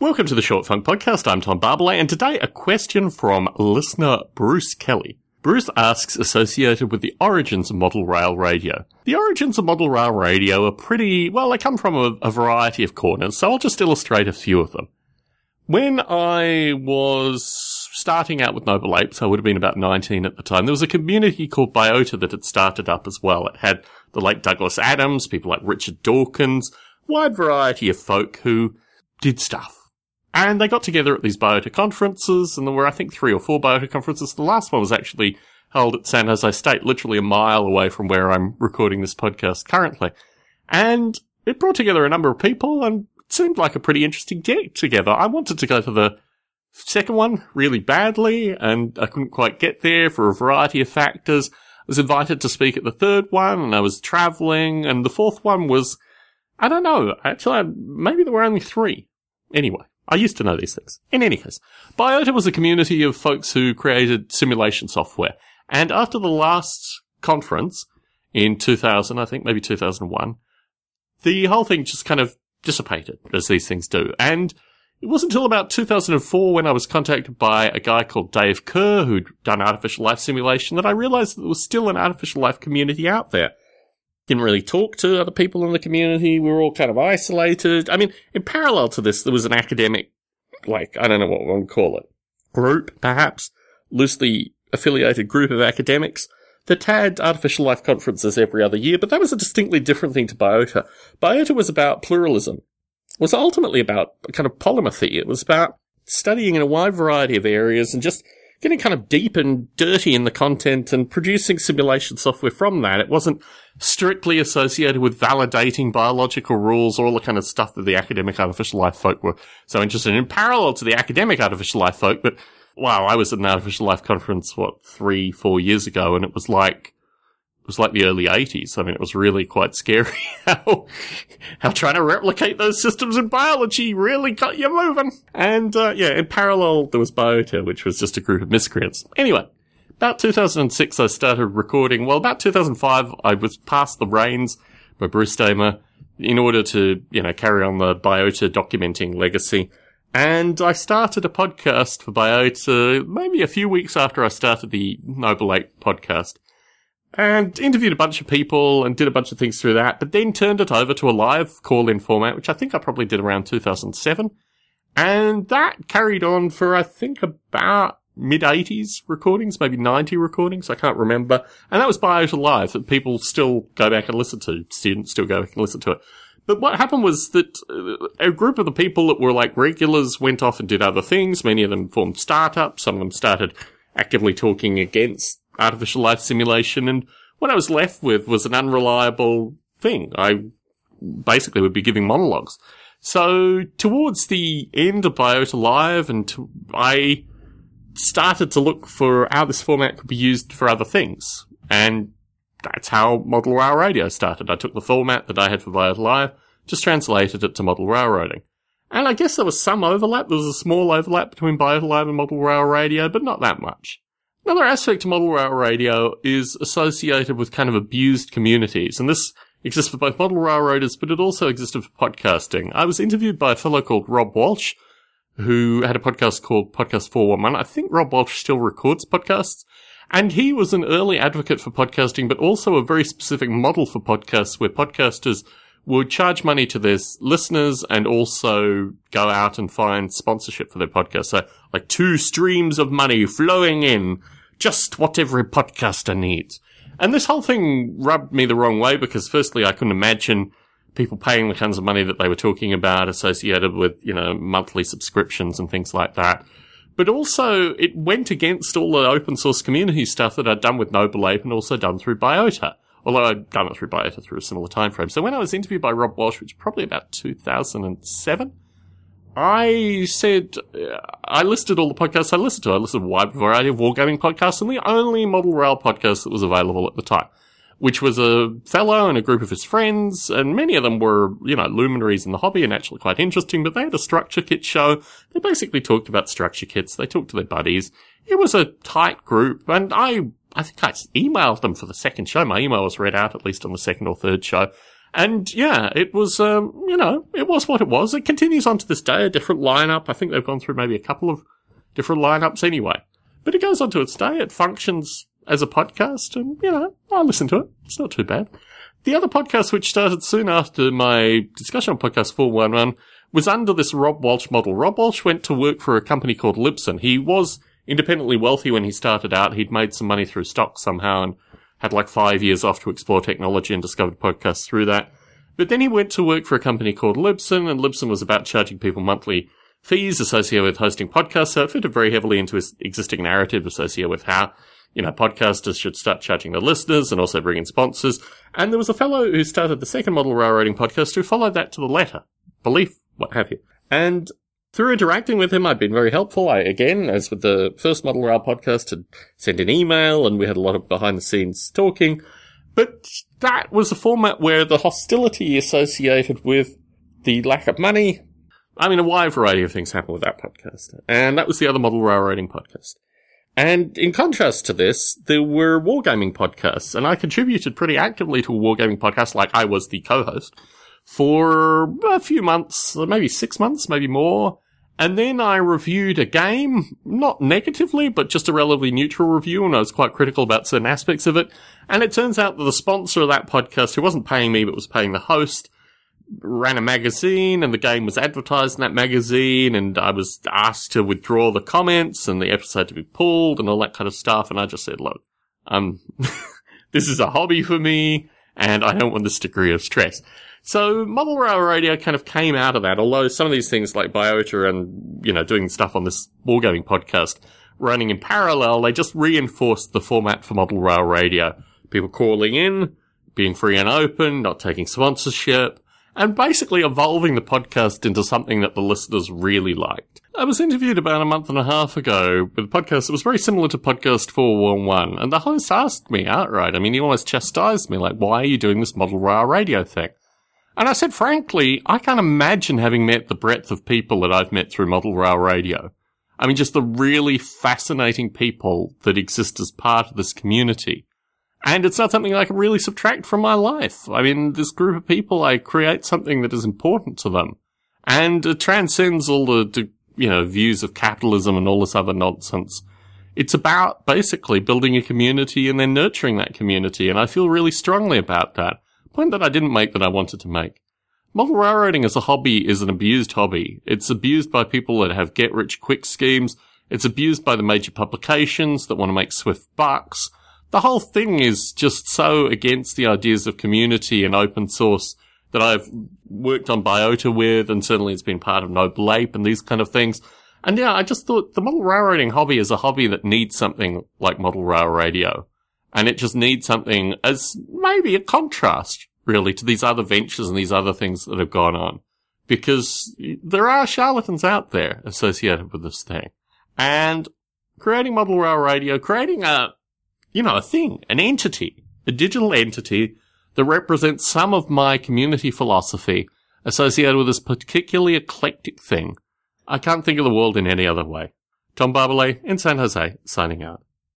Welcome to the Short Funk Podcast. I'm Tom Barbalet, and today a question from listener Bruce Kelly. Bruce asks, associated with the origins of model rail radio. The origins of model rail radio are pretty, well, they come from a, a variety of corners, so I'll just illustrate a few of them. When I was starting out with Noble Apes, I would have been about 19 at the time, there was a community called Biota that had started up as well. It had the late Douglas Adams, people like Richard Dawkins, wide variety of folk who did stuff. And they got together at these biota conferences, and there were, I think, three or four biota conferences. The last one was actually held at San Jose State, literally a mile away from where I'm recording this podcast currently. And it brought together a number of people and it seemed like a pretty interesting get together. I wanted to go to the second one really badly, and I couldn't quite get there for a variety of factors. I was invited to speak at the third one, and I was traveling, and the fourth one was, I don't know, actually, maybe there were only three. Anyway, I used to know these things. In any case, Biota was a community of folks who created simulation software. And after the last conference in 2000, I think maybe 2001, the whole thing just kind of dissipated, as these things do. And it wasn't until about 2004 when I was contacted by a guy called Dave Kerr who'd done artificial life simulation that I realized that there was still an artificial life community out there. Didn't really talk to other people in the community. We were all kind of isolated. I mean, in parallel to this, there was an academic, like, I don't know what one would call it, group, perhaps, loosely affiliated group of academics that had artificial life conferences every other year, but that was a distinctly different thing to Biota. Biota was about pluralism. It was ultimately about kind of polymathy. It was about studying in a wide variety of areas and just getting kind of deep and dirty in the content and producing simulation software from that. It wasn't strictly associated with validating biological rules or all the kind of stuff that the academic artificial life folk were so interested in, in parallel to the academic artificial life folk. But wow, I was at an artificial life conference, what, three, four years ago, and it was like, was like the early 80s. I mean, it was really quite scary how, how trying to replicate those systems in biology really got you moving. And, uh, yeah, in parallel, there was Biota, which was just a group of miscreants. Anyway, about 2006, I started recording. Well, about 2005, I was passed the reins by Bruce Damer in order to, you know, carry on the Biota documenting legacy. And I started a podcast for Biota maybe a few weeks after I started the Noble Ape podcast. And interviewed a bunch of people and did a bunch of things through that, but then turned it over to a live call-in format, which I think I probably did around 2007. And that carried on for, I think, about mid 80s recordings, maybe 90 recordings, I can't remember. And that was Biota Live that people still go back and listen to. Students still go back and listen to it. But what happened was that uh, a group of the people that were like regulars went off and did other things. Many of them formed startups. Some of them started actively talking against artificial life simulation. And what I was left with was an unreliable thing. I basically would be giving monologues. So towards the end of Biota Live and to, I started to look for how this format could be used for other things. And that's how Model Rail Radio started. I took the format that I had for Biota Live, just translated it to model railroading. And I guess there was some overlap. There was a small overlap between Biota Live and Model Rail Radio, but not that much. Another aspect of Model Rail Radio is associated with kind of abused communities, and this exists for both model railroaders, but it also existed for podcasting. I was interviewed by a fellow called Rob Walsh, who had a podcast called Podcast 411. I think Rob Walsh still records podcasts. And he was an early advocate for podcasting, but also a very specific model for podcasts where podcasters would charge money to their listeners and also go out and find sponsorship for their podcast. So like two streams of money flowing in, just what every podcaster needs. And this whole thing rubbed me the wrong way because firstly, I couldn't imagine people paying the kinds of money that they were talking about associated with, you know, monthly subscriptions and things like that. But also, it went against all the open source community stuff that I'd done with Noble Ape and also done through Biota. Although I'd done it through Biota through a similar time frame. So when I was interviewed by Rob Walsh, which was probably about 2007, I said, uh, I listed all the podcasts I listened to. I listed a wide variety of wargaming podcasts and the only model rail podcast that was available at the time which was a fellow and a group of his friends, and many of them were, you know, luminaries in the hobby and actually quite interesting, but they had a structure kit show. They basically talked about structure kits. They talked to their buddies. It was a tight group, and I, I think I emailed them for the second show. My email was read out at least on the second or third show. And yeah, it was, um, you know, it was what it was. It continues on to this day, a different lineup. I think they've gone through maybe a couple of different lineups anyway. But it goes on to its day. It functions as a podcast and, you know, I listen to it. It's not too bad. The other podcast, which started soon after my discussion on podcast 411, was under this Rob Walsh model. Rob Walsh went to work for a company called Libsyn. He was independently wealthy when he started out. He'd made some money through stocks somehow and had like five years off to explore technology and discovered podcasts through that. But then he went to work for a company called Libsyn, and Libsyn was about charging people monthly fees associated with hosting podcasts. So it fitted very heavily into his existing narrative associated with how, you know, podcasters should start charging their listeners and also bring in sponsors. And there was a fellow who started the second model railroading podcast who followed that to the letter. Belief, what have you. And through interacting with him, I've been very helpful. I, again, as with the first Model Rail podcast, had sent an email and we had a lot of behind the scenes talking. But that was a format where the hostility associated with the lack of money, I mean, a wide variety of things happened with that podcast. And that was the other Model Railroading podcast. And in contrast to this, there were wargaming podcasts, and I contributed pretty actively to a wargaming podcast, like I was the co-host for a few months, maybe six months, maybe more. And then I reviewed a game, not negatively, but just a relatively neutral review, and I was quite critical about certain aspects of it. And it turns out that the sponsor of that podcast, who wasn't paying me, but was paying the host, ran a magazine, and the game was advertised in that magazine, and I was asked to withdraw the comments and the episode to be pulled and all that kind of stuff. And I just said, look, um, this is a hobby for me, and I don't want this degree of stress. So Model Rail Radio kind of came out of that, although some of these things like Biota and, you know, doing stuff on this wargaming podcast running in parallel, they just reinforced the format for Model Rail Radio. People calling in, being free and open, not taking sponsorship, and basically evolving the podcast into something that the listeners really liked. I was interviewed about a month and a half ago with a podcast that was very similar to Podcast 411, and the host asked me outright, I mean, he almost chastised me, like, why are you doing this Model Rail Radio thing? And I said, frankly, I can't imagine having met the breadth of people that I've met through Model Rail Radio. I mean, just the really fascinating people that exist as part of this community. And it's not something I can really subtract from my life. I mean, this group of people, I create something that is important to them. And it transcends all the, you know, views of capitalism and all this other nonsense. It's about basically building a community and then nurturing that community. And I feel really strongly about that point that I didn't make that I wanted to make. Model railroading as a hobby is an abused hobby. It's abused by people that have get rich quick schemes. It's abused by the major publications that want to make swift bucks. The whole thing is just so against the ideas of community and open source that I've worked on Biota with, and certainly it's been part of Noble Ape and these kind of things. And yeah, I just thought the model railroading hobby is a hobby that needs something like model rail radio. And it just needs something as maybe a contrast, really, to these other ventures and these other things that have gone on. Because there are charlatans out there associated with this thing. And creating model rail radio, creating a, you know, a thing, an entity, a digital entity that represents some of my community philosophy associated with this particularly eclectic thing. I can't think of the world in any other way. Tom Barbalet in San Jose, signing out.